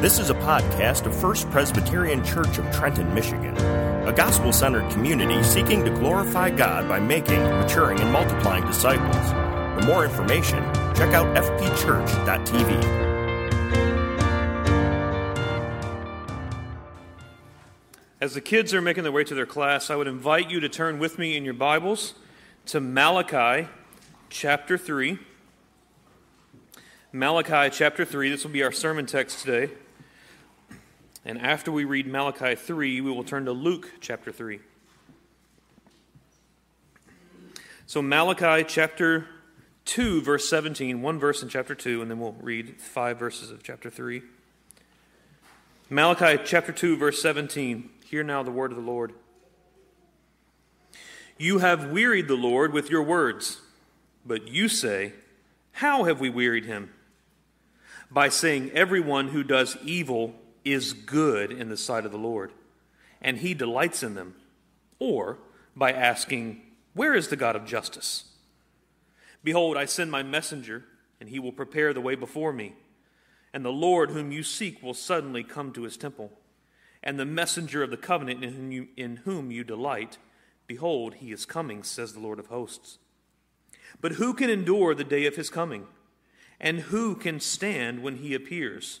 This is a podcast of First Presbyterian Church of Trenton, Michigan, a gospel centered community seeking to glorify God by making, maturing, and multiplying disciples. For more information, check out fpchurch.tv. As the kids are making their way to their class, I would invite you to turn with me in your Bibles to Malachi chapter 3. Malachi chapter 3, this will be our sermon text today. And after we read Malachi 3, we will turn to Luke chapter 3. So, Malachi chapter 2, verse 17, one verse in chapter 2, and then we'll read five verses of chapter 3. Malachi chapter 2, verse 17. Hear now the word of the Lord. You have wearied the Lord with your words, but you say, How have we wearied him? By saying, Everyone who does evil is good in the sight of the Lord, and he delights in them, or by asking, Where is the God of justice? Behold, I send my messenger, and he will prepare the way before me. And the Lord whom you seek will suddenly come to his temple. And the messenger of the covenant in whom you, in whom you delight, behold, he is coming, says the Lord of hosts. But who can endure the day of his coming? And who can stand when he appears?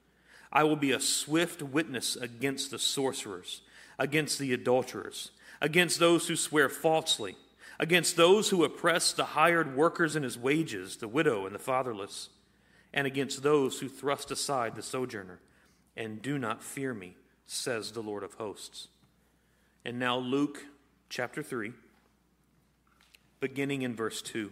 I will be a swift witness against the sorcerers, against the adulterers, against those who swear falsely, against those who oppress the hired workers and his wages, the widow and the fatherless, and against those who thrust aside the sojourner and do not fear me, says the Lord of hosts. And now, Luke chapter 3, beginning in verse 2.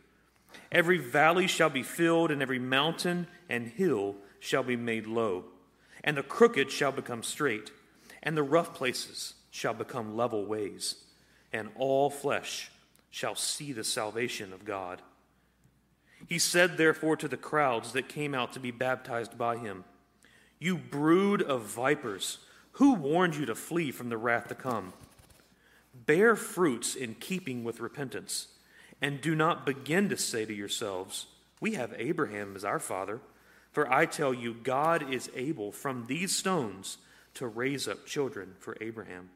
Every valley shall be filled, and every mountain and hill shall be made low. And the crooked shall become straight, and the rough places shall become level ways. And all flesh shall see the salvation of God. He said, therefore, to the crowds that came out to be baptized by him, You brood of vipers, who warned you to flee from the wrath to come? Bear fruits in keeping with repentance and do not begin to say to yourselves, We have Abraham as our father. For I tell you, God is able from these stones to raise up children for Abraham.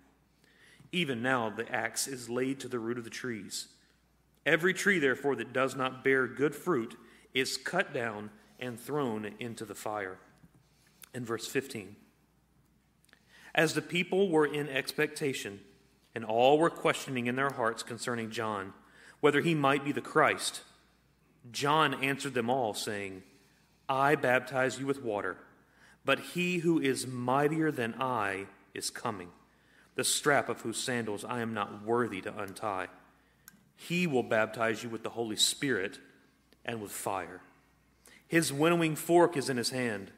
Even now, the axe is laid to the root of the trees. Every tree, therefore, that does not bear good fruit is cut down and thrown into the fire. In verse 15, as the people were in expectation, and all were questioning in their hearts concerning John, whether he might be the Christ. John answered them all, saying, I baptize you with water, but he who is mightier than I is coming, the strap of whose sandals I am not worthy to untie. He will baptize you with the Holy Spirit and with fire. His winnowing fork is in his hand,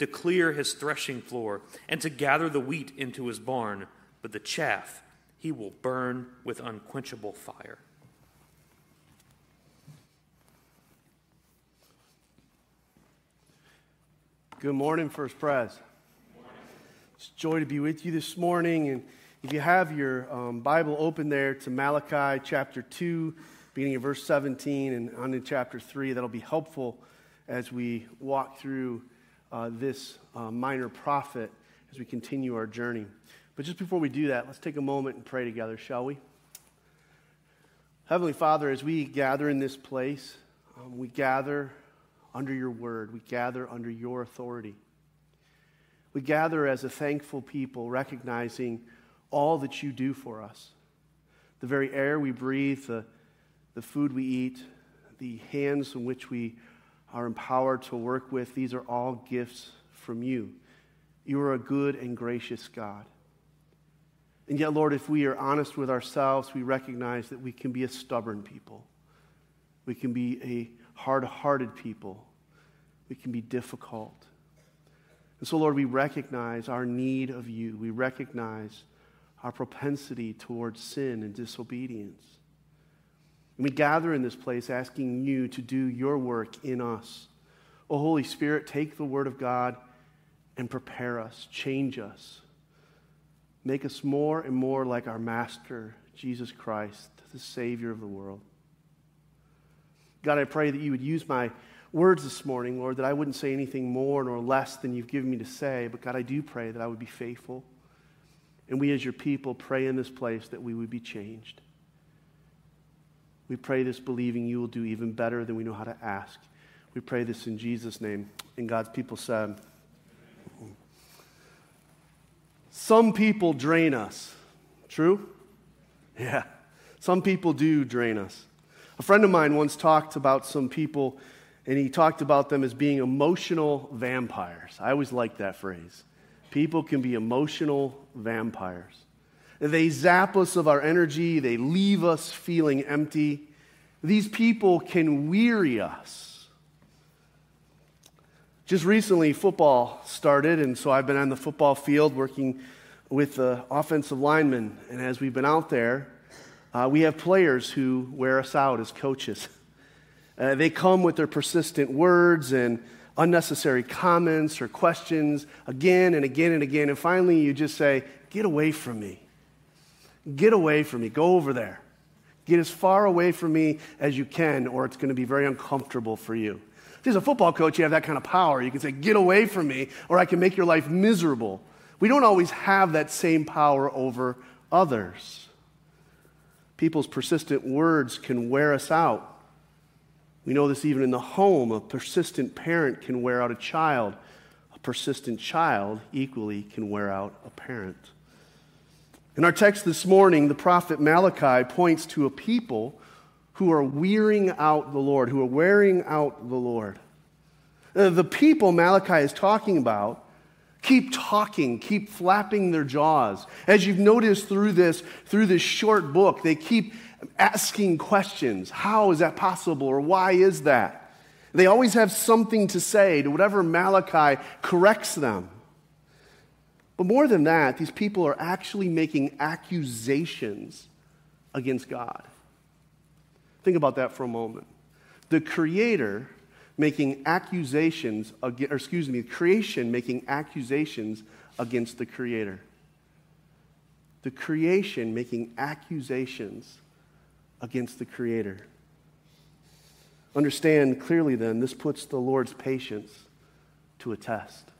to clear his threshing floor, and to gather the wheat into his barn, but the chaff he will burn with unquenchable fire. Good morning, First Pres. It's joy to be with you this morning. And if you have your um, Bible open there to Malachi chapter 2, beginning of verse 17, and on to chapter 3, that'll be helpful as we walk through uh, this uh, minor prophet as we continue our journey. But just before we do that, let's take a moment and pray together, shall we? Heavenly Father, as we gather in this place, um, we gather under your word. We gather under your authority. We gather as a thankful people, recognizing all that you do for us the very air we breathe, the, the food we eat, the hands in which we are empowered to work with. These are all gifts from you. You are a good and gracious God. And yet, Lord, if we are honest with ourselves, we recognize that we can be a stubborn people. We can be a hard hearted people. We can be difficult. And so, Lord, we recognize our need of you. We recognize our propensity towards sin and disobedience. And we gather in this place asking you to do your work in us. Oh, Holy Spirit, take the Word of God and prepare us, change us Make us more and more like our Master, Jesus Christ, the Savior of the world. God, I pray that you would use my words this morning, Lord, that I wouldn't say anything more nor less than you've given me to say. But God, I do pray that I would be faithful. And we, as your people, pray in this place that we would be changed. We pray this believing you will do even better than we know how to ask. We pray this in Jesus' name. And God's people said, some people drain us. True? Yeah. Some people do drain us. A friend of mine once talked about some people, and he talked about them as being emotional vampires. I always like that phrase. People can be emotional vampires. They zap us of our energy, they leave us feeling empty. These people can weary us. Just recently, football started, and so I've been on the football field working with the offensive linemen. And as we've been out there, uh, we have players who wear us out as coaches. Uh, they come with their persistent words and unnecessary comments or questions again and again and again. And finally, you just say, Get away from me. Get away from me. Go over there. Get as far away from me as you can, or it's going to be very uncomfortable for you. See, As a football coach, you have that kind of power. You can say, Get away from me, or I can make your life miserable. We don't always have that same power over others. People's persistent words can wear us out. We know this even in the home. A persistent parent can wear out a child. A persistent child equally can wear out a parent. In our text this morning, the prophet Malachi points to a people who are wearing out the Lord, who are wearing out the Lord. Uh, the people Malachi is talking about keep talking, keep flapping their jaws. As you've noticed through this, through this short book, they keep asking questions. How is that possible? Or why is that? They always have something to say to whatever Malachi corrects them. But more than that, these people are actually making accusations against God. Think about that for a moment. The Creator making accusations, or excuse me, creation making accusations against the Creator. The creation making accusations against the Creator. Understand clearly then, this puts the Lord's patience to a test.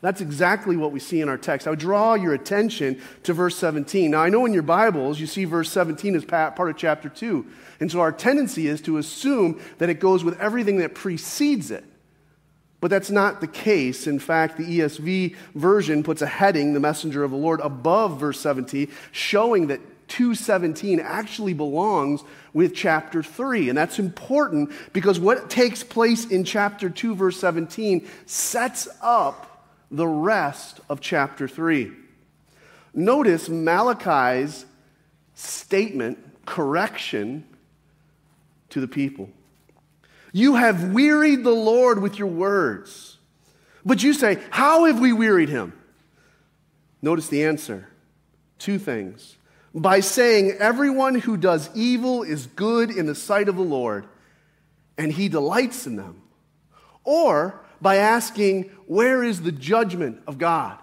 That's exactly what we see in our text. I would draw your attention to verse 17. Now, I know in your Bibles you see verse 17 as part of chapter 2. And so our tendency is to assume that it goes with everything that precedes it. But that's not the case. In fact, the ESV version puts a heading, the messenger of the Lord, above verse 17, showing that 217 actually belongs with chapter 3. And that's important because what takes place in chapter 2, verse 17, sets up the rest of chapter 3. Notice Malachi's statement, correction to the people. You have wearied the Lord with your words. But you say, How have we wearied him? Notice the answer two things. By saying, Everyone who does evil is good in the sight of the Lord, and he delights in them. Or by asking, Where is the judgment of God?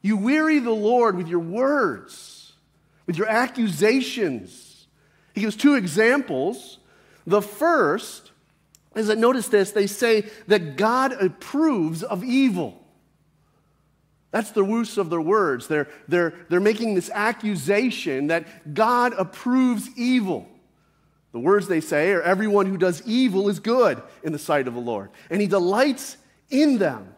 You weary the Lord with your words, with your accusations. He gives two examples. The first is that, notice this, they say that God approves of evil. That's the use of their words. They're, they're, they're making this accusation that God approves evil. The words they say are everyone who does evil is good in the sight of the Lord, and he delights in them.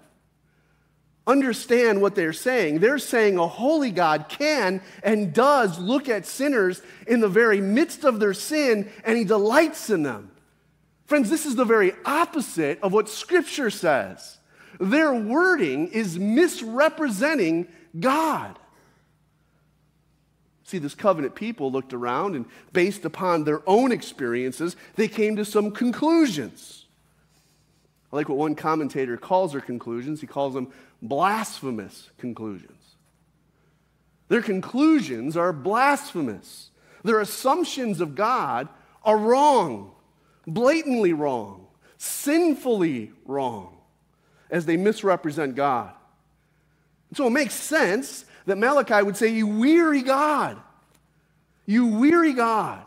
understand what they're saying. They're saying a holy God can and does look at sinners in the very midst of their sin and he delights in them. Friends, this is the very opposite of what Scripture says. Their wording is misrepresenting God. See, this covenant people looked around and, based upon their own experiences, they came to some conclusions. I like what one commentator calls their conclusions. He calls them blasphemous conclusions. Their conclusions are blasphemous. Their assumptions of God are wrong, blatantly wrong, sinfully wrong, as they misrepresent God. And so it makes sense that Malachi would say, You weary God. You weary God.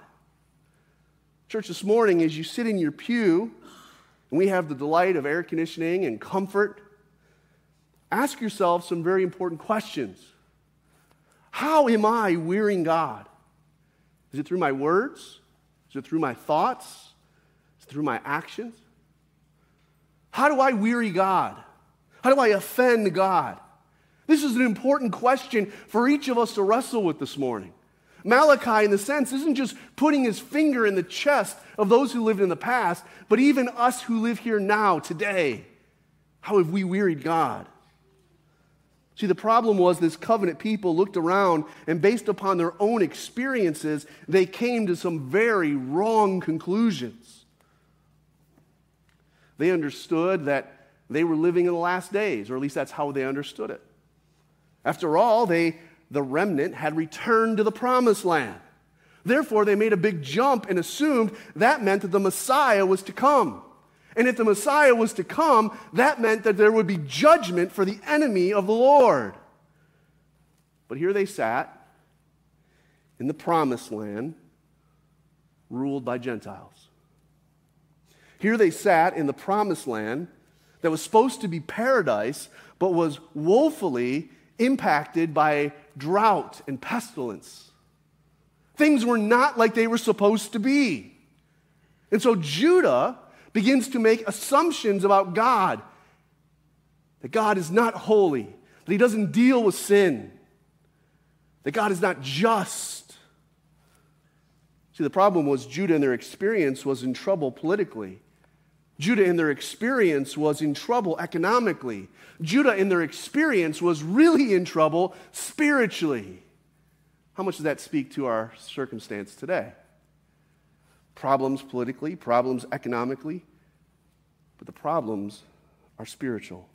Church, this morning, as you sit in your pew, and we have the delight of air conditioning and comfort, ask yourself some very important questions. How am I wearying God? Is it through my words? Is it through my thoughts? Is it through my actions? How do I weary God? How do I offend God? This is an important question for each of us to wrestle with this morning. Malachi, in the sense, isn't just putting his finger in the chest of those who lived in the past, but even us who live here now, today. How have we wearied God? See, the problem was this covenant people looked around and, based upon their own experiences, they came to some very wrong conclusions. They understood that they were living in the last days, or at least that's how they understood it. After all, they, the remnant, had returned to the promised land. Therefore, they made a big jump and assumed that meant that the Messiah was to come. And if the Messiah was to come, that meant that there would be judgment for the enemy of the Lord. But here they sat in the promised land, ruled by Gentiles. Here they sat in the promised land that was supposed to be paradise, but was woefully impacted by drought and pestilence. Things were not like they were supposed to be. And so Judah begins to make assumptions about God that God is not holy, that he doesn't deal with sin, that God is not just. See, the problem was Judah in their experience was in trouble politically. Judah, in their experience, was in trouble economically. Judah, in their experience, was really in trouble spiritually. How much does that speak to our circumstance today? Problems politically, problems economically, but the problems are spiritual.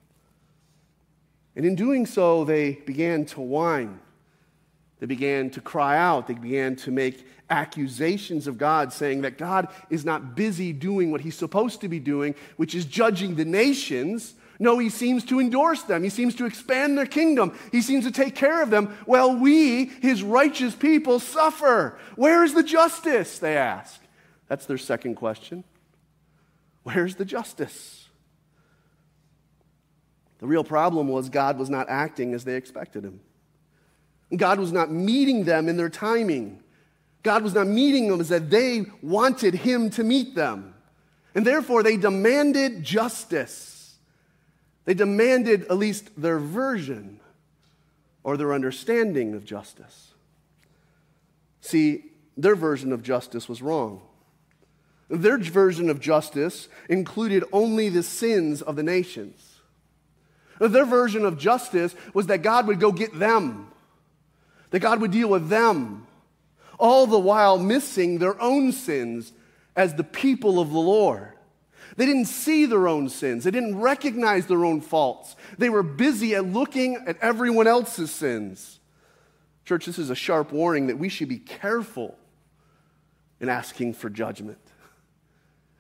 And in doing so, they began to whine they began to cry out. They began to make accusations of God, saying that God is not busy doing what he's supposed to be doing, which is judging the nations. No, he seems to endorse them. He seems to expand their kingdom. He seems to take care of them while we, his righteous people, suffer. Where is the justice? They ask. That's their second question. Where's the justice? The real problem was God was not acting as they expected him. God was not meeting them in their timing. God was not meeting them as that they wanted Him to meet them. And therefore, they demanded justice. They demanded at least their version or their understanding of justice. See, their version of justice was wrong. Their version of justice included only the sins of the nations. Their version of justice was that God would go get them that God would deal with them, all the while missing their own sins as the people of the Lord. They didn't see their own sins. They didn't recognize their own faults. They were busy at looking at everyone else's sins. Church, this is a sharp warning that we should be careful in asking for judgment.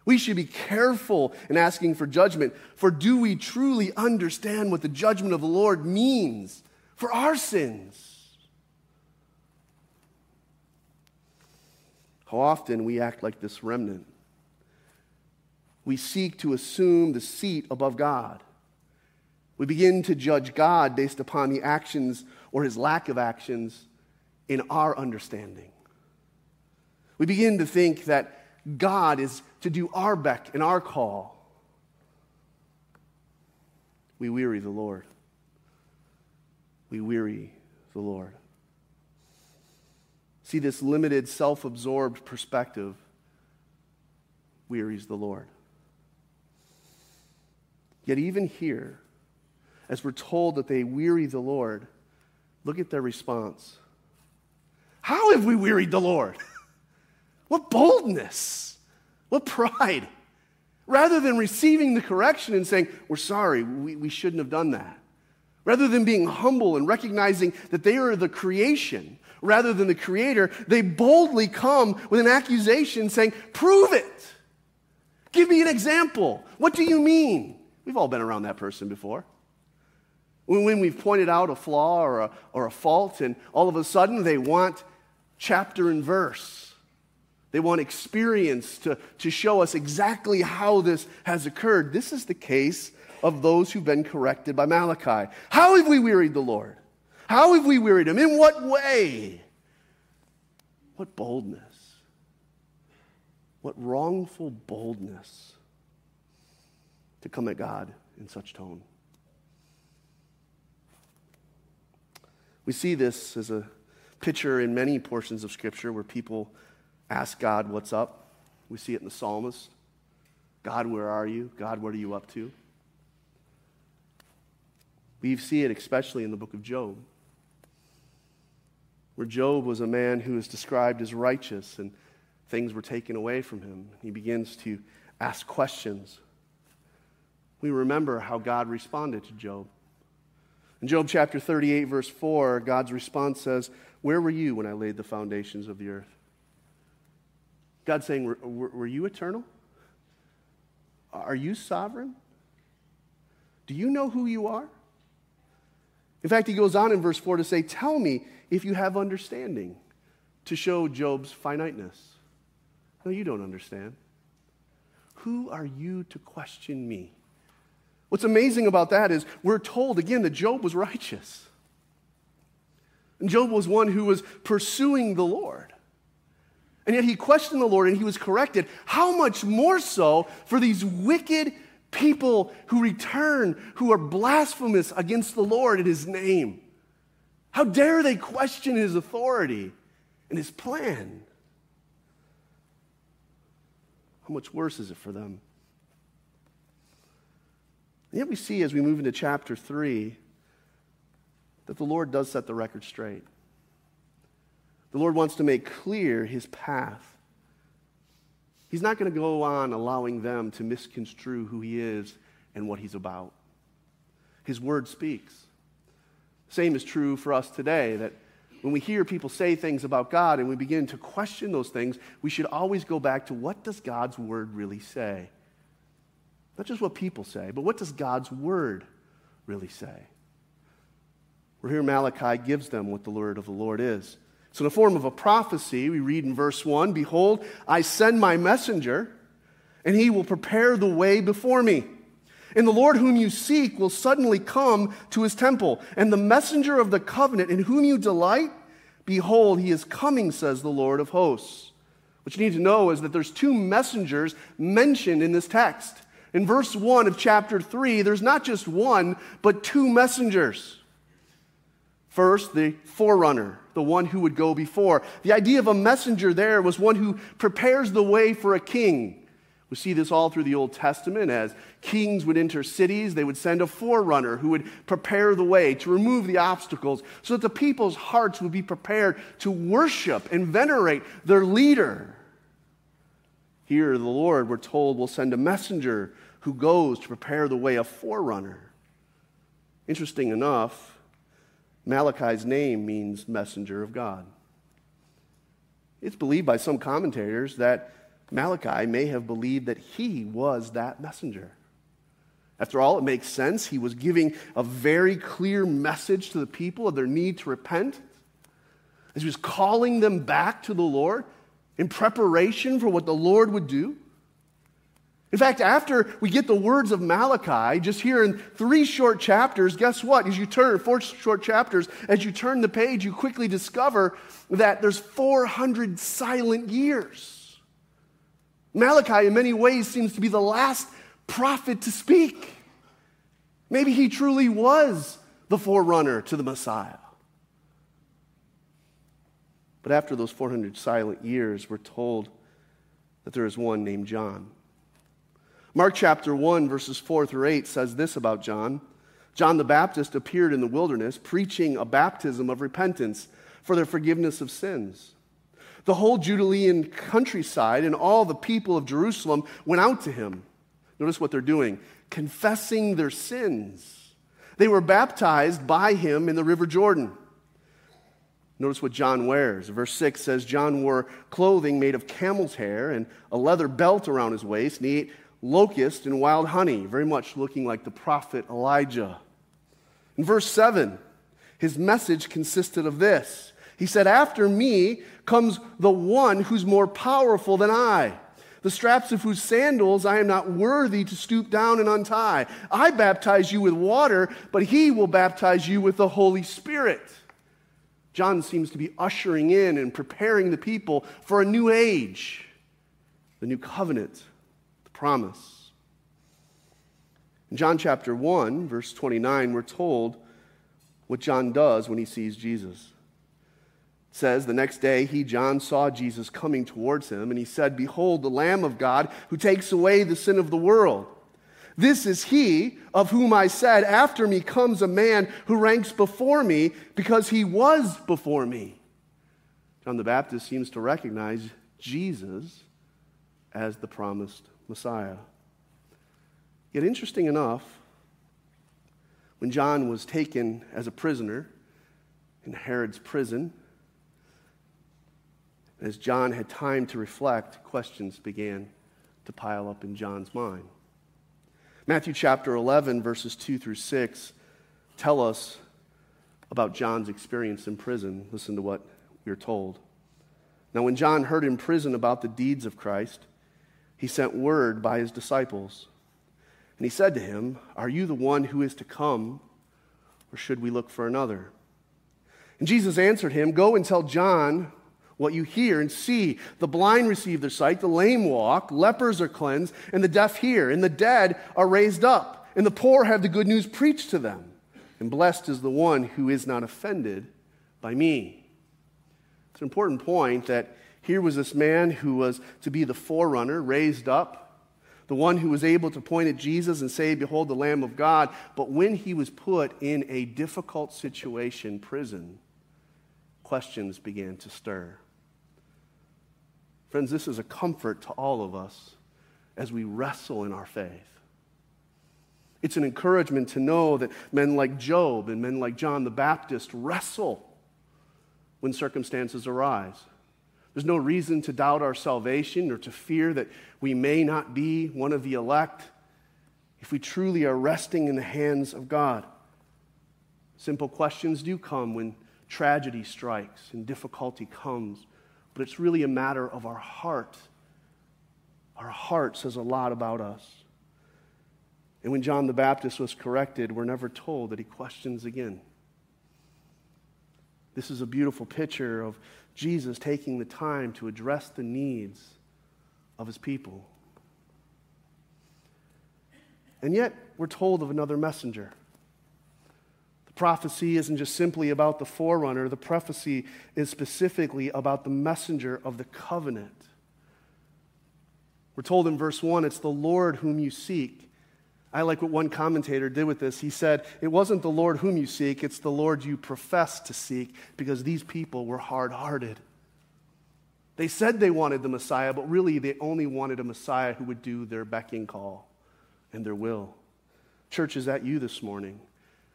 We should be careful in asking for judgment, for do we truly understand what the judgment of the Lord means for our sins? How often we act like this remnant. We seek to assume the seat above God. We begin to judge God based upon the actions or his lack of actions in our understanding. We begin to think that God is to do our beck and our call. We weary the Lord. we weary the Lord. See, this limited, self absorbed perspective wearies the Lord. Yet, even here, as we're told that they weary the Lord, look at their response. How have we wearied the Lord? what boldness! What pride! Rather than receiving the correction and saying, We're sorry, we, we shouldn't have done that. Rather than being humble and recognizing that they are the creation rather than the creator, they boldly come with an accusation saying, Prove it! Give me an example. What do you mean? We've all been around that person before. When we've pointed out a flaw or a, or a fault, and all of a sudden they want chapter and verse. They want experience to, to show us exactly how this has occurred. This is the case of those who've been corrected by Malachi. How have we wearied the Lord? How have we wearied him? In what way? What boldness. What wrongful boldness to come at God in such tone. We see this as a picture in many portions of Scripture where people ask God, What's up? We see it in the psalmist God, where are you? God, what are you up to? We see it especially in the book of Job, where Job was a man who is described as righteous and things were taken away from him. He begins to ask questions. We remember how God responded to Job. In Job chapter 38, verse 4, God's response says, Where were you when I laid the foundations of the earth? God saying, Were, were, were you eternal? Are you sovereign? Do you know who you are? In fact, he goes on in verse 4 to say, Tell me if you have understanding, to show Job's finiteness. No, you don't understand. Who are you to question me? What's amazing about that is we're told again that Job was righteous. And Job was one who was pursuing the Lord. And yet he questioned the Lord and he was corrected. How much more so for these wicked people who return, who are blasphemous against the Lord in his name? How dare they question his authority and his plan? How much worse is it for them? And yet we see as we move into chapter 3 that the Lord does set the record straight. The Lord wants to make clear his path. He's not going to go on allowing them to misconstrue who he is and what he's about. His word speaks. Same is true for us today that when we hear people say things about God and we begin to question those things, we should always go back to what does God's word really say? Not just what people say, but what does God's word really say? We're here Malachi gives them what the word of the Lord is. So, in the form of a prophecy, we read in verse 1 Behold, I send my messenger, and he will prepare the way before me. And the Lord whom you seek will suddenly come to his temple, and the messenger of the covenant in whom you delight, behold, he is coming, says the Lord of hosts. What you need to know is that there's two messengers mentioned in this text. In verse 1 of chapter 3, there's not just one, but two messengers. First, the forerunner, the one who would go before. The idea of a messenger there was one who prepares the way for a king. We see this all through the Old Testament. As kings would enter cities, they would send a forerunner who would prepare the way to remove the obstacles so that the people's hearts would be prepared to worship and venerate their leader. Here, the Lord, we're told, will send a messenger who goes to prepare the way, a forerunner. Interesting enough, Malachi's name means messenger of God. It's believed by some commentators that Malachi may have believed that he was that messenger. After all, it makes sense. He was giving a very clear message to the people of their need to repent. As he was calling them back to the Lord in preparation for what the Lord would do. In fact, after we get the words of Malachi, just here in three short chapters, guess what? As you turn, four short chapters, as you turn the page, you quickly discover that there's 400 silent years. Malachi, in many ways, seems to be the last prophet to speak. Maybe he truly was the forerunner to the Messiah. But after those 400 silent years, we're told that there is one named John. Mark chapter 1, verses 4 through 8 says this about John John the Baptist appeared in the wilderness, preaching a baptism of repentance for the forgiveness of sins. The whole Judean countryside and all the people of Jerusalem went out to him. Notice what they're doing confessing their sins. They were baptized by him in the River Jordan. Notice what John wears. Verse 6 says John wore clothing made of camel's hair and a leather belt around his waist, and he ate locust and wild honey, very much looking like the prophet Elijah. In verse 7, his message consisted of this He said, After me comes the one who's more powerful than I, the straps of whose sandals I am not worthy to stoop down and untie. I baptize you with water, but he will baptize you with the Holy Spirit. John seems to be ushering in and preparing the people for a new age, the new covenant promise. In John chapter 1, verse 29, we're told what John does when he sees Jesus. It says, The next day he, John, saw Jesus coming towards him, and he said, Behold, the Lamb of God who takes away the sin of the world. This is he of whom I said, After me comes a man who ranks before me because he was before me. John the Baptist seems to recognize Jesus as the promised Messiah. Yet, interesting enough, when John was taken as a prisoner in Herod's prison, as John had time to reflect, questions began to pile up in John's mind. Matthew chapter 11, verses 2 through 6, tell us about John's experience in prison. Listen to what we're told. Now, when John heard in prison about the deeds of Christ, he sent word by his disciples. And he said to him, Are you the one who is to come, or should we look for another? And Jesus answered him, Go and tell John what you hear and see. The blind receive their sight, the lame walk, lepers are cleansed, and the deaf hear, and the dead are raised up, and the poor have the good news preached to them. And blessed is the one who is not offended by me. It's an important point that here was this man who was to be the forerunner, raised up, the one who was able to point at Jesus and say, Behold, the Lamb of God. But when he was put in a difficult situation, prison, questions began to stir. Friends, this is a comfort to all of us as we wrestle in our faith. It's an encouragement to know that men like Job and men like John the Baptist wrestle when circumstances arise. There's no reason to doubt our salvation or to fear that we may not be one of the elect if we truly are resting in the hands of God. Simple questions do come when tragedy strikes and difficulty comes, but it's really a matter of our heart. Our heart says a lot about us. And when John the Baptist was corrected, we're never told that he questions again. This is a beautiful picture of Jesus taking the time to address the needs of his people. And yet, we're told of another messenger. The prophecy isn't just simply about the forerunner, the prophecy is specifically about the messenger of the covenant. We're told in verse 1 it's the Lord whom you seek. I like what one commentator did with this. He said, It wasn't the Lord whom you seek, it's the Lord you profess to seek, because these people were hard hearted. They said they wanted the Messiah, but really they only wanted a Messiah who would do their becking call and their will. Church, is that you this morning?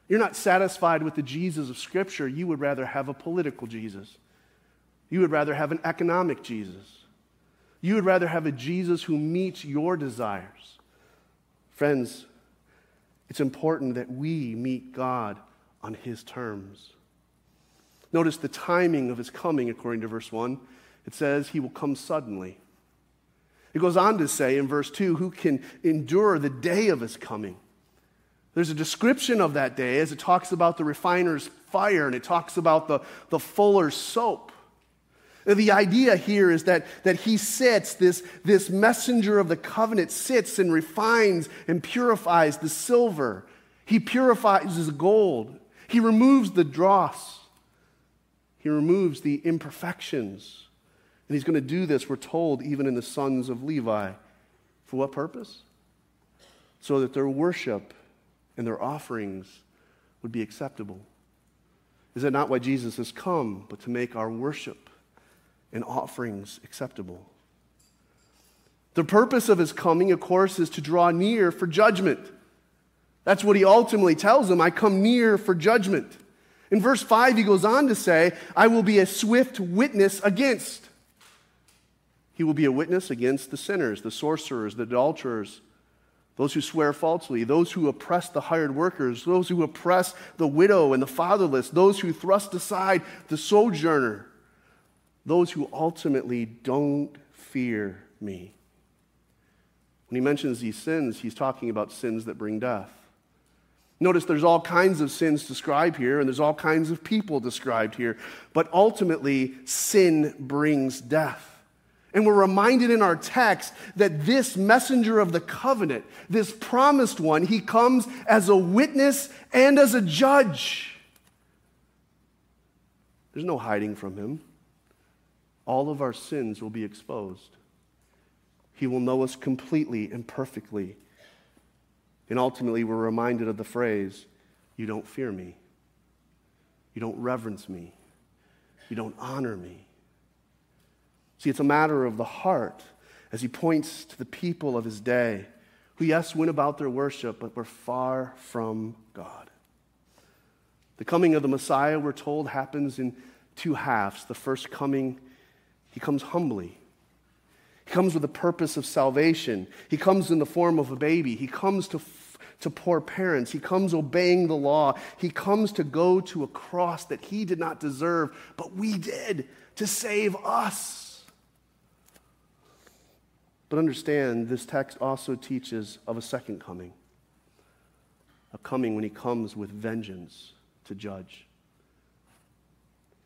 You're not satisfied with the Jesus of Scripture. You would rather have a political Jesus. You would rather have an economic Jesus. You would rather have a Jesus who meets your desires. Friends, it's important that we meet God on His terms. Notice the timing of His coming, according to verse 1. It says, He will come suddenly. It goes on to say in verse 2 who can endure the day of His coming? There's a description of that day as it talks about the refiner's fire and it talks about the, the fuller's soap. The idea here is that, that he sits, this, this messenger of the covenant sits and refines and purifies the silver. He purifies the gold. He removes the dross, He removes the imperfections. And He's going to do this, we're told, even in the sons of Levi. For what purpose? So that their worship and their offerings would be acceptable. Is that not why Jesus has come, but to make our worship and offerings acceptable? The purpose of his coming, of course, is to draw near for judgment. That's what he ultimately tells them I come near for judgment. In verse 5, he goes on to say, I will be a swift witness against. He will be a witness against the sinners, the sorcerers, the adulterers, those who swear falsely, those who oppress the hired workers, those who oppress the widow and the fatherless, those who thrust aside the sojourner, those who ultimately don't fear me. When he mentions these sins, he's talking about sins that bring death. Notice there's all kinds of sins described here, and there's all kinds of people described here, but ultimately, sin brings death. And we're reminded in our text that this messenger of the covenant, this promised one, he comes as a witness and as a judge. There's no hiding from him. All of our sins will be exposed. He will know us completely and perfectly. And ultimately, we're reminded of the phrase, You don't fear me. You don't reverence me. You don't honor me. See, it's a matter of the heart as he points to the people of his day who, yes, went about their worship, but were far from God. The coming of the Messiah, we're told, happens in two halves. The first coming, he comes humbly he comes with the purpose of salvation. He comes in the form of a baby. He comes to, to poor parents. He comes obeying the law. He comes to go to a cross that he did not deserve, but we did to save us. But understand, this text also teaches of a second coming a coming when he comes with vengeance to judge.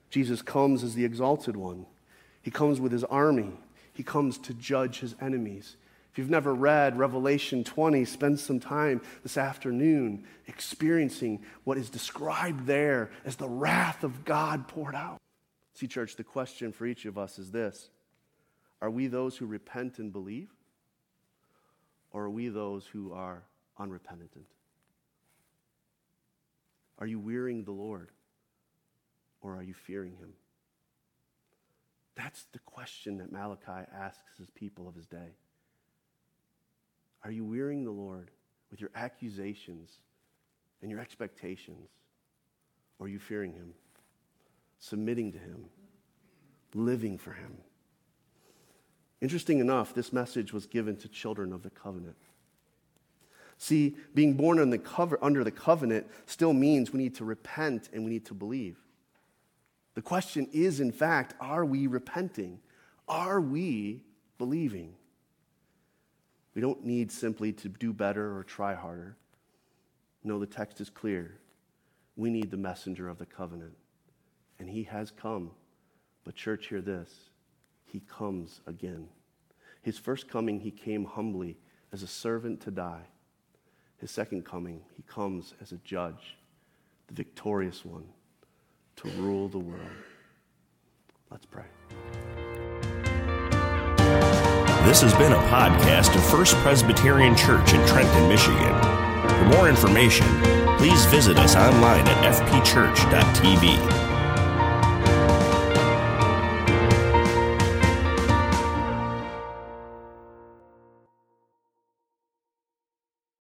Jesus comes as the exalted one, he comes with his army. He comes to judge his enemies. If you've never read Revelation 20, spend some time this afternoon experiencing what is described there as the wrath of God poured out. See, church, the question for each of us is this Are we those who repent and believe? Or are we those who are unrepentant? Are you wearying the Lord? Or are you fearing him? That's the question that Malachi asks his people of his day. Are you wearying the Lord with your accusations and your expectations? Or are you fearing him, submitting to him, living for him? Interesting enough, this message was given to children of the covenant. See, being born the cover, under the covenant still means we need to repent and we need to believe. The question is, in fact, are we repenting? Are we believing? We don't need simply to do better or try harder. No, the text is clear. We need the messenger of the covenant. And he has come. But, church, hear this he comes again. His first coming, he came humbly as a servant to die. His second coming, he comes as a judge, the victorious one to rule the world. Let's pray. This has been a podcast of First Presbyterian Church in Trenton, Michigan. For more information, please visit us online at fpchurch.tv.